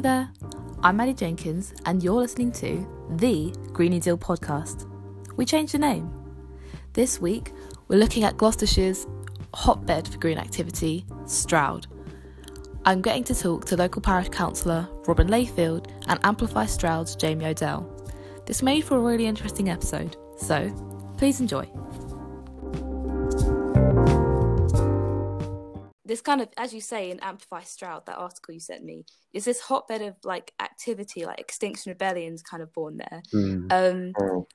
There, I'm Maddie Jenkins, and you're listening to the Green New Deal podcast. We changed the name. This week, we're looking at Gloucestershire's hotbed for green activity, Stroud. I'm getting to talk to local parish councillor Robin Layfield and Amplify Stroud's Jamie O'Dell. This made for a really interesting episode, so please enjoy. This kind of, as you say in Amplify Stroud, that article you sent me, is this hotbed of like activity, like Extinction Rebellion's kind of born there. Mm. Um, Oh.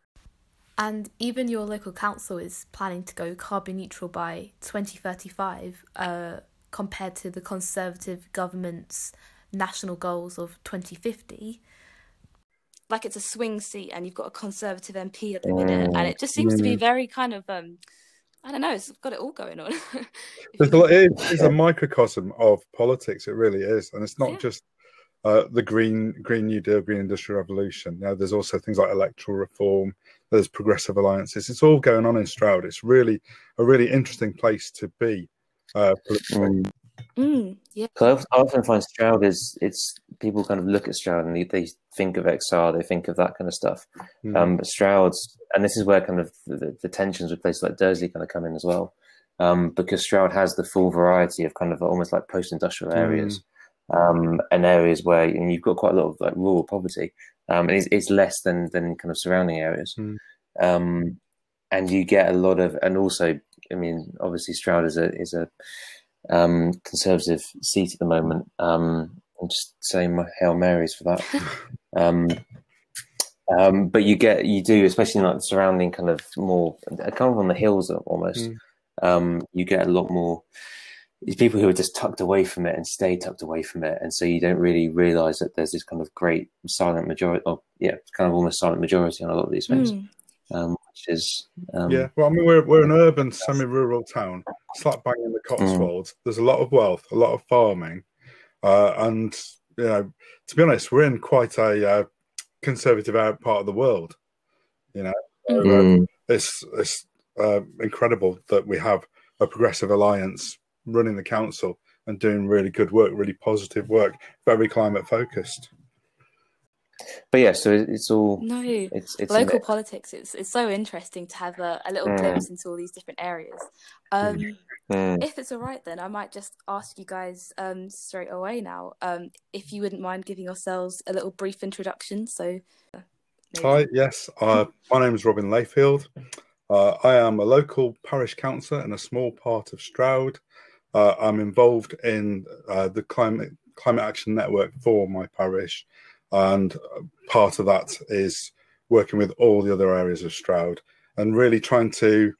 and even your local council is planning to go carbon neutral by 2035, uh, compared to the Conservative government's national goals of 2050. Like it's a swing seat, and you've got a Conservative MP at the minute, and it just seems to be very kind of, um, I don't know, it's got it all going on. If There's a lot, can- it is a microcosm of politics. It really is, and it's not Yeah. just uh, the green Green New Deal, Green Industrial Revolution. You know, there's also things like electoral reform. There's progressive alliances. It's all going on in Stroud. It's really a really interesting place to be. Uh, politically. Mm. Mm, yeah. Because I often find Stroud is it's people kind of look at Stroud and they, they think of XR, they think of that kind of stuff. Mm. Um, but Stroud's, and this is where kind of the, the tensions with places like Dursley kind of come in as well, um, because Stroud has the full variety of kind of almost like post-industrial areas, um, and areas where and you've got quite a lot of like rural poverty, um, and it's, it's less than than kind of surrounding areas, Mm. um, and you get a lot of, and also, I mean, obviously Stroud is a is a um, conservative seat at the moment. Um, I'm just saying my hail marys for that. um, um, but you get you do, especially in like the surrounding kind of more kind of on the hills almost. Mm. Um, you get a lot more. People who are just tucked away from it and stay tucked away from it, and so you don't really realize that there's this kind of great silent majority, or yeah, kind of almost silent majority on a lot of these things, Mm. Um, which is um, yeah, well, I mean, we're we're an urban, semi-rural town, slap bang in the Cotswolds. There's a lot of wealth, a lot of farming, uh, and you know, to be honest, we're in quite a uh, conservative part of the world. You know, So, uh, Mm. it's it's uh, incredible that we have a progressive alliance running the council and doing really good work, really positive work, very climate focused. But yeah, so it- it's all No. it's it's local politics it's, it's so interesting to have a, a little Mm. glimpse into all these different areas um Mm. if it's all right then i might just ask you guys um straight away now um if you wouldn't mind giving yourselves a little brief introduction so uh, maybe- Hi, yes, uh, my name is Robin Layfield. Uh, I am a local parish councillor in a small part of Stroud. Uh, I'm involved in uh, the climate climate action network for my parish, and part of that is working with all the other areas of Stroud and really trying to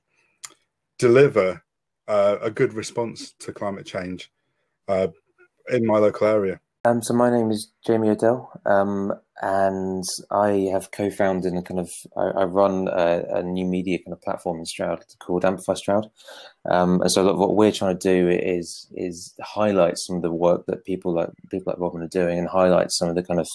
deliver uh, a good response to climate change uh, in my local area. Um, so my name is Jamie O'Dell, um, and I have co-founded and kind of I, I run a, a new media kind of platform in Stroud called Amplify Stroud. Um, and so look, what we're trying to do is is highlight some of the work that people like people like Robin are doing, and highlight some of the kind of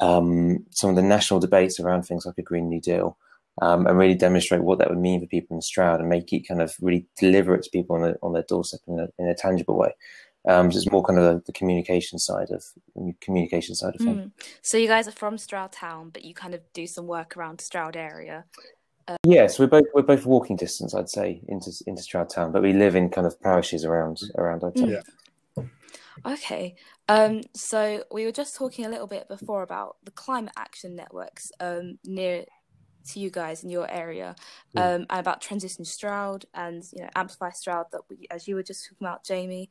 um, some of the national debates around things like a Green New Deal. Um, and really demonstrate what that would mean for people in Stroud, and make it kind of really deliver it to people on, the, on their doorstep in a, in a tangible way. Um, so it's more kind of the, the communication side of communication side of things. Mm. so you guys are from stroud town but you kind of do some work around stroud area Yes, we're both we're both walking distance, I'd say, into into Stroud Town, but we live in kind of parishes around around. I'd say. Mm. Yeah. Okay. Um, so we were just talking a little bit before about the climate action networks um, near to you guys in your area, Mm. um, and about Transition Stroud and you know Amplify Stroud that we, as you were just talking about, Jamie.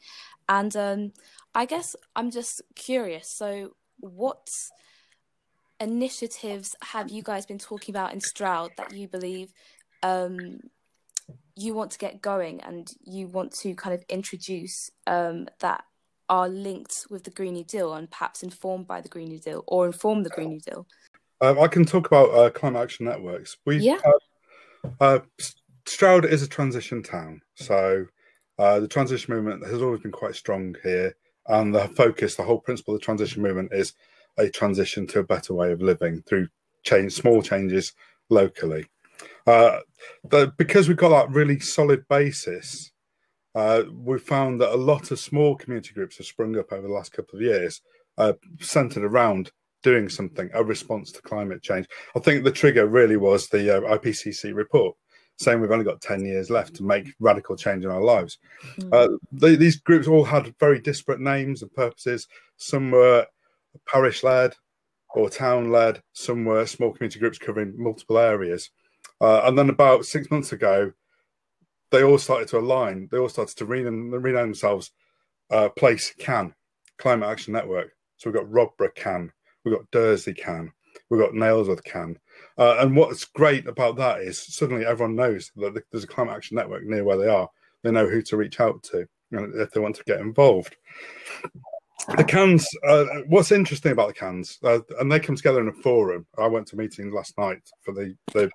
And um, I guess I'm just curious. So, what initiatives have you guys been talking about in Stroud that you believe um, you want to get going and you want to kind of introduce um, that are linked with the Green New Deal and perhaps informed by the Green New Deal or inform the Green New Deal? Um, I can talk about uh, climate action networks. We Yeah. uh, uh, Stroud is a transition town, so uh, the transition movement has always been quite strong here, and the focus, the whole principle of the transition movement is a transition to a better way of living through change, small changes locally. Uh, the, because we've got that really solid basis, uh, we've found that a lot of small community groups have sprung up over the last couple of years uh, centered around doing something, a response to climate change. I think the trigger really was the uh, IPCC report saying we've only got 10 years left to make radical change in our lives. Mm. Uh, they, these groups all had very disparate names and purposes. Some were parish led or town led, some were small community groups covering multiple areas. Uh, and then about six months ago, they all started to align. They all started to rename, rename themselves uh, Place Can, Climate Action Network. So we've got Rodborough Can, we've got Dursley Can, we've got Nailsworth Can. Uh, and what's great about that is suddenly everyone knows that there's a climate action network near where they are. They know who to reach out to if they want to get involved. The cans. Uh, what's interesting about the cans, uh, and they come together in a forum. I went to a meeting last night for the the,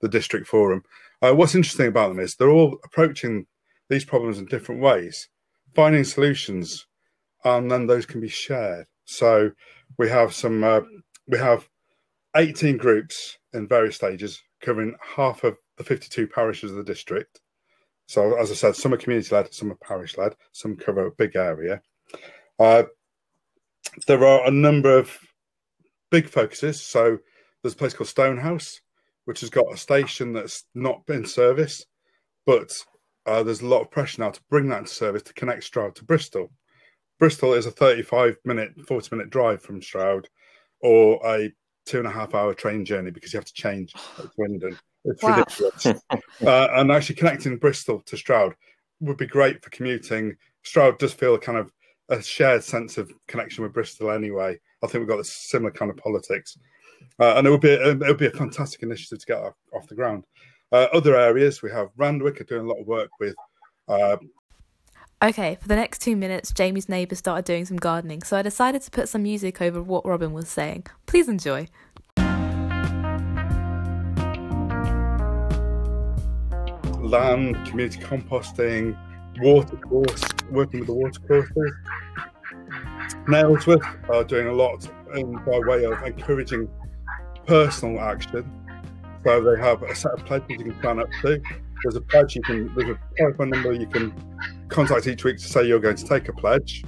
the district forum. Uh, what's interesting about them is they're all approaching these problems in different ways, finding solutions, and then those can be shared. So we have some. Uh, we have 18 groups in various stages, covering half of the 52 parishes of the district. So, as I said, some are community led, some are parish led, some cover a big area. Uh, there are a number of big focuses. So, there's a place called Stonehouse, which has got a station that's not been service, but uh, there's a lot of pressure now to bring that into service to connect Stroud to Bristol. Bristol is a 35 minute, 40 minute drive from Stroud, or a two and a half hour train journey because you have to change at Swindon. It's wow. ridiculous. uh, and actually connecting Bristol to Stroud would be great for commuting. Stroud does feel kind of a shared sense of connection with Bristol anyway. I think we've got a similar kind of politics. Uh, and it would be a, it would be a fantastic initiative to get off, off the ground. Uh, other areas we have Randwick are doing a lot of work with uh, Okay, for the next two minutes, Jamie's neighbour started doing some gardening, so I decided to put some music over what Robin was saying. Please enjoy. Land, community composting, water course, working with the water courses. Nailsworth are uh, doing a lot in, by way of encouraging personal action. So they have a set of pledges you can sign up to. There's a pledge you can, there's a telephone number you can contact each week to say you're going to take a pledge.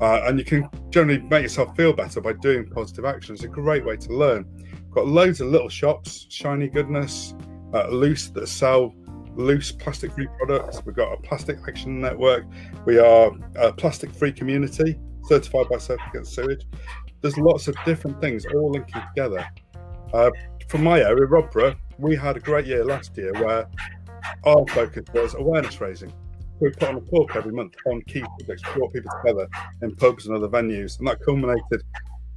Uh, and you can generally make yourself feel better by doing positive action. It's a great way to learn. Got loads of little shops, Shiny Goodness, uh, Loose that sell loose plastic free products. We've got a plastic action network. We are a plastic free community certified by Surf Against Sewage. There's lots of different things all linking together. Uh, from my area, Rodborough, we had a great year last year where our focus was awareness raising we put on a talk every month on key subjects, brought people together in pubs and other venues, and that culminated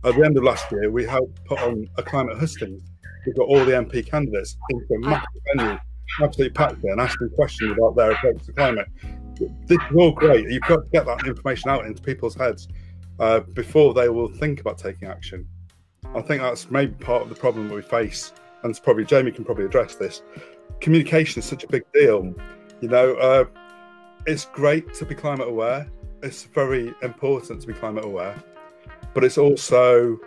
at the end of last year. We helped put on a climate hustings. We got all the MP candidates into a massive venue, absolutely packed there, and asking questions about their approach to climate. This is all great. You've got to get that information out into people's heads uh, before they will think about taking action. I think that's maybe part of the problem that we face, and it's probably Jamie can probably address this. Communication is such a big deal. You know, uh, it's great to be climate aware. It's very important to be climate aware, but it's also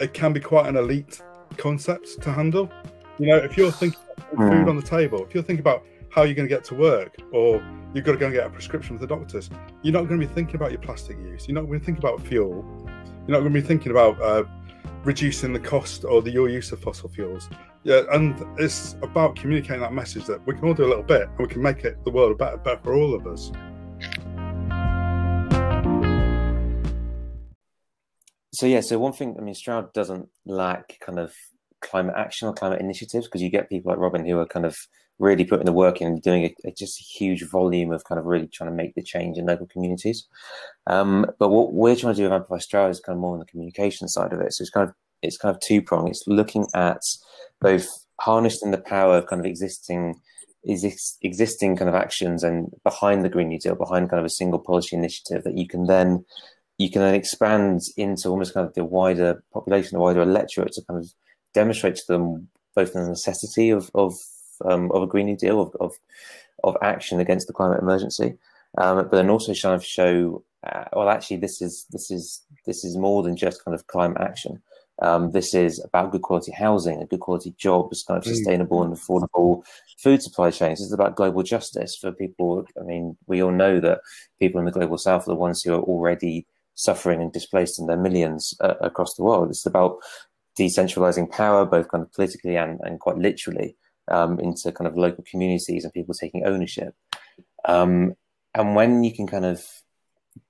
it can be quite an elite concept to handle. You know, if you're thinking about food hmm. on the table, if you're thinking about how you're going to get to work, or you've got to go and get a prescription with the doctors, you're not going to be thinking about your plastic use. You're not going to be thinking about fuel. You're not going to be thinking about uh, reducing the cost or the your use of fossil fuels. Yeah, and it's about communicating that message that we can all do a little bit and we can make it the world better, better for all of us. So yeah, so one thing I mean, Stroud doesn't lack kind of climate action or climate initiatives because you get people like Robin who are kind of really putting the work in and doing a, a, just a huge volume of kind of really trying to make the change in local communities. Um, but what we're trying to do with Amplify Stroud is kind of more on the communication side of it. So it's kind of it's kind of two prong. It's looking at both harnessing the power of kind of existing is existing kind of actions and behind the Green New Deal, behind kind of a single policy initiative that you can then you can then expand into almost kind of the wider population, the wider electorate to kind of demonstrate to them both the necessity of of um, of a Green New Deal of, of of action against the climate emergency, um, but then also kind of show uh, well actually this is this is this is more than just kind of climate action. Um, this is about good quality housing, a good quality jobs, kind of mm. sustainable and affordable food supply chains. This is about global justice for people. I mean, we all know that people in the global south are the ones who are already suffering and displaced in their millions uh, across the world. It's about decentralizing power, both kind of politically and, and quite literally, um, into kind of local communities and people taking ownership. Um, and when you can kind of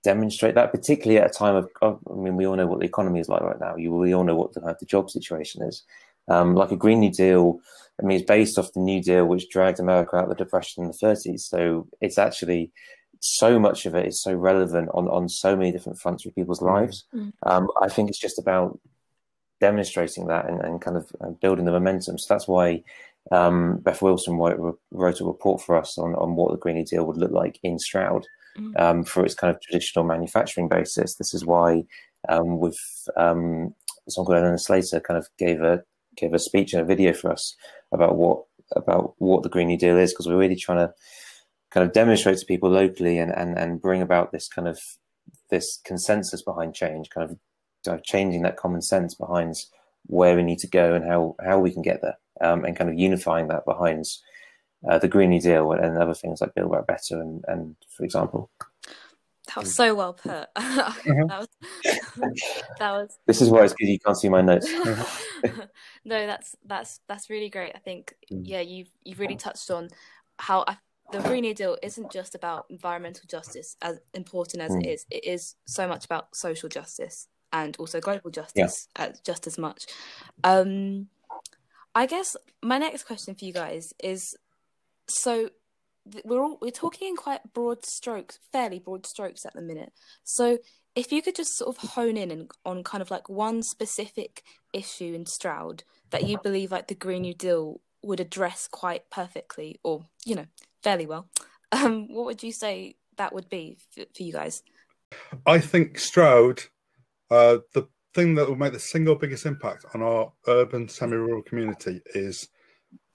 demonstrate that, particularly at a time of, of, I mean, we all know what the economy is like right now. You, we all know what the, kind of the job situation is. Um, like a Green New Deal, I mean, it's based off the New Deal, which dragged America out of the Depression in the 30s. So it's actually so much of it is so relevant on, on so many different fronts of people's lives. Mm. Um, I think it's just about demonstrating that and, and kind of uh, building the momentum. So that's why um, Beth Wilson wrote, wrote, a report for us on, on what the Green New Deal would look like in Stroud mm. um, for its kind of traditional manufacturing basis. This is why um, with um, someone called Eleanor Slater kind of gave a gave a speech and a video for us about what about what the Green New Deal is because we're really trying to kind of demonstrate to people locally and, and, and bring about this kind of this consensus behind change, kind of, kind of changing that common sense behind where we need to go and how, how we can get there, um, and kind of unifying that behind uh, the Green New Deal and, other things like Build Back Better, and, and for example. That was so well put. Mm-hmm. that, was, that was. This is why it's because you can't see my notes. no, that's that's that's really great. I think mm. yeah, you've you've really touched on how I the Green New Deal isn't just about environmental justice, as important as mm. it is. It is so much about social justice and also global justice, yeah. as, just as much. Um, I guess my next question for you guys is: so we're all we're talking in quite broad strokes, fairly broad strokes at the minute. So if you could just sort of hone in and, on kind of like one specific issue in Stroud that you believe like the Green New Deal would address quite perfectly, or you know, fairly well. Um, what would you say that would be for, for you guys? I think Stroud, uh, the thing that will make the single biggest impact on our urban semi-rural community is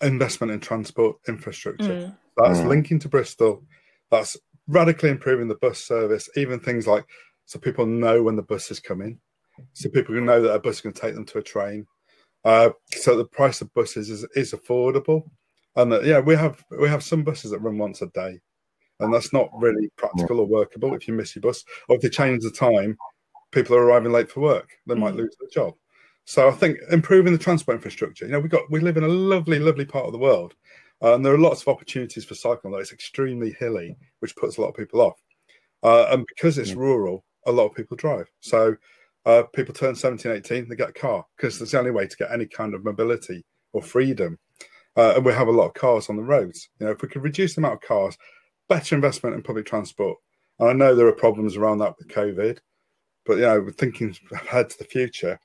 investment in transport infrastructure. Mm. That's mm. linking to Bristol. That's radically improving the bus service, even things like so people know when the bus is coming, so people can know that a bus is going to take them to a train. Uh, so the price of buses is, is affordable and that, yeah, we have we have some buses that run once a day, and that's not really practical or workable. If you miss your bus, or if they change the time, people are arriving late for work, they might mm. lose their job. So I think improving the transport infrastructure. You know, we got we live in a lovely, lovely part of the world, uh, and there are lots of opportunities for cycling. Though it's extremely hilly, which puts a lot of people off. Uh, and because it's rural, a lot of people drive. So uh, people turn 17, 18, they get a car because it's the only way to get any kind of mobility or freedom uh, and we have a lot of cars on the roads. You know, if we could reduce the amount of cars, better investment in public transport. And I know there are problems around that with COVID, but you know, we're thinking ahead to the future,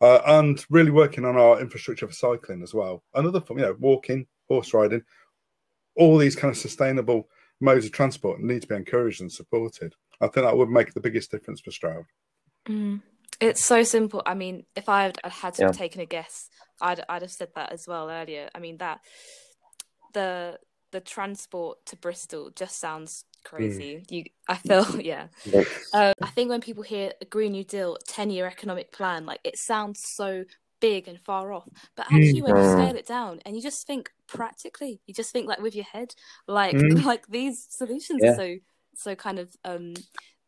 uh, and really working on our infrastructure for cycling as well. Another, form, you know, walking, horse riding, all these kind of sustainable modes of transport need to be encouraged and supported. I think that would make the biggest difference for Stroud. Mm. It's so simple. I mean, if I had, had to yeah. have taken a guess, I'd I'd have said that as well earlier. I mean that the the transport to Bristol just sounds crazy. Mm. You, I feel, yeah. Um, I think when people hear a Green New Deal, ten-year economic plan, like it sounds so big and far off. But actually, when you mm. scale it down and you just think practically, you just think like with your head, like mm. like these solutions yeah. are so so kind of um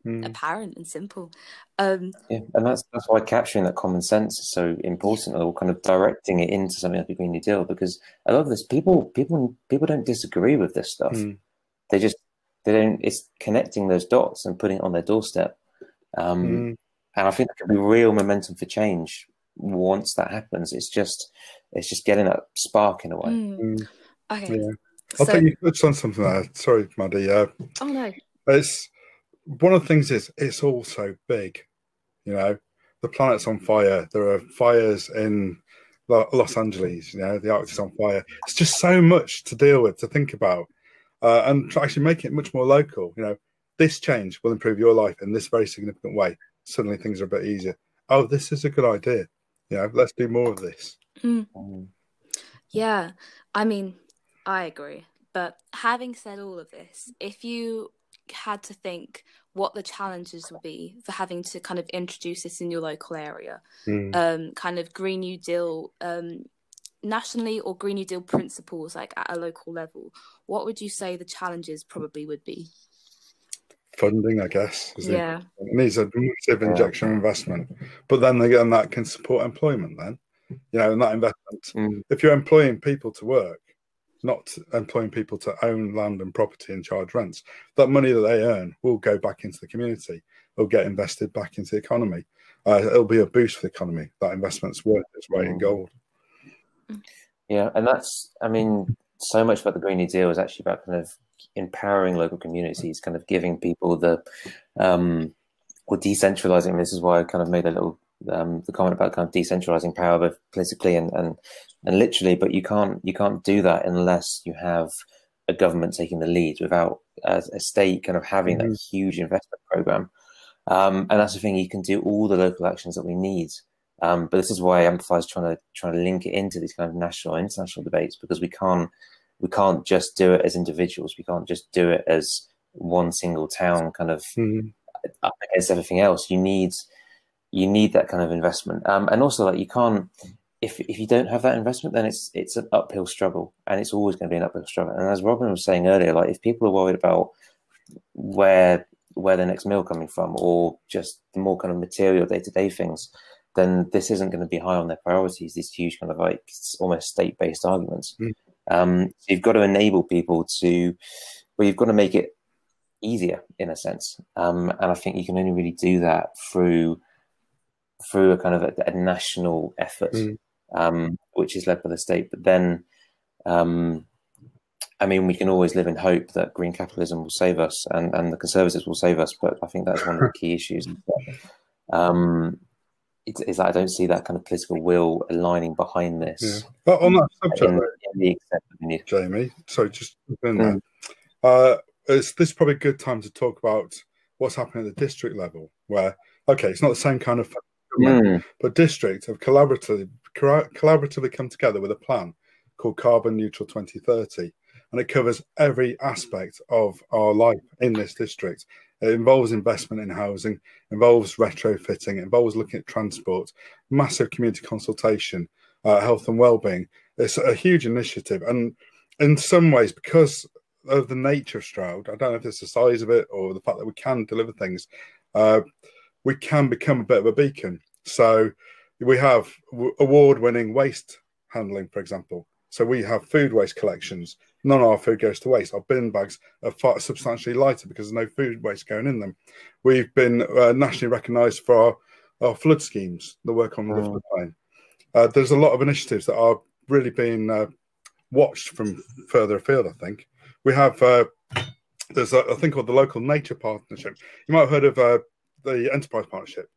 mm. apparent and simple. Um, yeah, and that's that's why capturing that common sense is so important, or kind of directing it into something like a Green New Deal, because a lot of this people people people don't disagree with this stuff. Mm. They just they don't. It's connecting those dots and putting it on their doorstep. Um, mm. And I think there could be real momentum for change once that happens. It's just it's just getting that spark in a way. Mm. Mm. Okay. Yeah. I so, think you touched on something there. Sorry, Maddie. Uh, oh no. It's one of the things is it's all so big. You know, the planet's on fire. There are fires in Los Angeles. You know, the Arctic's on fire. It's just so much to deal with, to think about, uh, and to actually make it much more local. You know, this change will improve your life in this very significant way. Suddenly, things are a bit easier. Oh, this is a good idea. You know, let's do more of this. Mm. Yeah, I mean, I agree. But having said all of this, if you had to think what the challenges would be for having to kind of introduce this in your local area, mm. um, kind of Green New Deal um, nationally or Green New Deal principles like at a local level, what would you say the challenges probably would be? funding, I guess. Yeah. It needs a massive injection of investment. But then again, that can support employment then. You know, and that investment, Mm. if you're employing people to work, not employing people to own land and property and charge rents, that money that they earn will go back into the community. It'll get invested back into the economy. Uh, it'll be a boost for the economy. That investment's worth its weight in Mm. gold. Yeah, and that's, I mean, so much about the Green New Deal is actually about kind of empowering local communities, kind of giving people the, um, or decentralizing. This is why I kind of made a little um, the comment about kind of decentralizing power, both politically and, and and literally. But you can't you can't do that unless you have a government taking the lead without a, a state kind of having that huge investment program. Um, and that's the thing; you can do all the local actions that we need. Um, but this is why Amplify is trying to trying to link it into these kind of national and international debates because we can't we can't just do it as individuals. We can't just do it as one single town kind of Mhm. up against everything else. You need you need that kind of investment, um, and also like you can't if if you don't have that investment, then it's it's an uphill struggle, and it's always going to be an uphill struggle. And as Robin was saying earlier, like if people are worried about where where the next meal coming from, or just the more kind of material day to day things, then this isn't going to be high on their priorities. These huge kind of like almost state based arguments. Mm. Um, so you've got to enable people to, well, you've got to make it easier in a sense. Um, and I think you can only really do that through through a kind of a, a national effort, Mm. Um, which is led by the state. But then, um, I mean, we can always live in hope that green capitalism will save us and, and the conservatives will save us. But I think that's one of the key issues. Um, it's, is that I don't see that kind of political will aligning behind Yeah. this But on that subject, in, in the extent that we need. Jamie. So just Mm. there. Uh, it's this is probably a good time to talk about what's happening at the district level, where okay, it's not the same kind of Mm, but district have collaboratively collaboratively come together with a plan called Carbon Neutral 2030, and it covers every aspect of our life in this district. It involves investment in housing, involves retrofitting, it involves looking at transport, massive community consultation, uh, health and well-being. It's a huge initiative, and in some ways, because of the nature of Stroud, I don't know if it's the size of it or the fact that we can deliver things, uh, we can become a bit of a beacon. So we have award-winning waste handling, for example. So we have food waste collections. None of our food goes to waste. Our bin bags are far substantially lighter because there's no food waste going in them. We've been uh, nationally recognised for our, our flood schemes, the work on the Mm. floodplain. Uh, there's a lot of initiatives that are really being uh, watched from further afield. I think we have uh, there's a, a thing called the local nature partnership. You might have heard of uh, the enterprise partnership.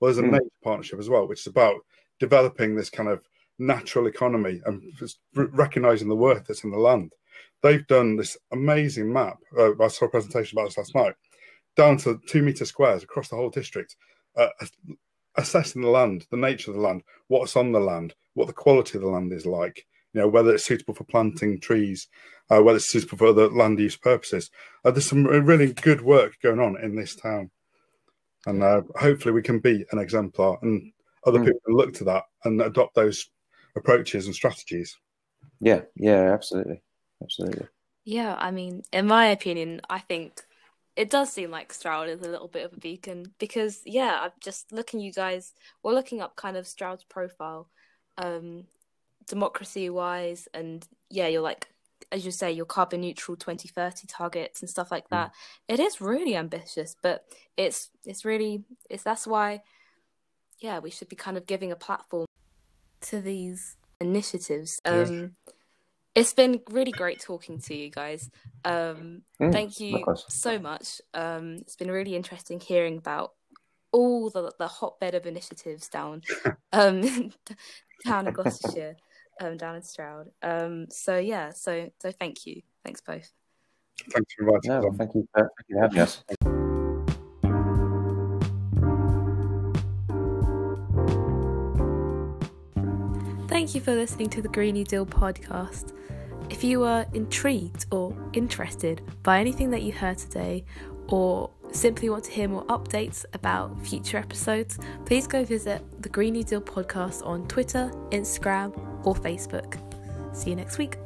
Well, there's a Mm. nature partnership as well, which is about developing this kind of natural economy and recognizing the worth that's in the land. They've done this amazing map. Uh, I saw a presentation about this last night, down to two meter squares across the whole district, uh, assessing the land, the nature of the land, what's on the land, what the quality of the land is like. You know whether it's suitable for planting trees, uh, whether it's suitable for other land use purposes. Uh, there's some really good work going on in this town, and uh, hopefully we can be an exemplar, and other Mm. people can look to that and adopt those approaches and strategies. Yeah, yeah, absolutely, absolutely. Yeah, I mean, in my opinion, I think it does seem like Stroud is a little bit of a beacon because, yeah, I'm just looking you guys, we're looking up kind of Stroud's profile, um, democracy wise, and yeah, you're like, as you say, your carbon neutral 2030 targets and stuff like that. It is really ambitious, but it's it's really it's that's why, yeah, we should be kind of giving a platform to these initiatives. Um, it's been really great talking to you guys. Um, Mm, thank you so much. Um, it's been really interesting hearing about all the the hotbed of initiatives down um down in Gloucestershire, um, down in Stroud. Um, so yeah, so so thank you, thanks both. Thanks for inviting No, us well, thank you, for, thank you for having us. Thank you for listening to the Greeny Deal podcast. If you are intrigued or interested by anything that you heard today, or simply want to hear more updates about future episodes, please go visit the Green New Deal podcast on Twitter, Instagram, or Facebook. See you next week.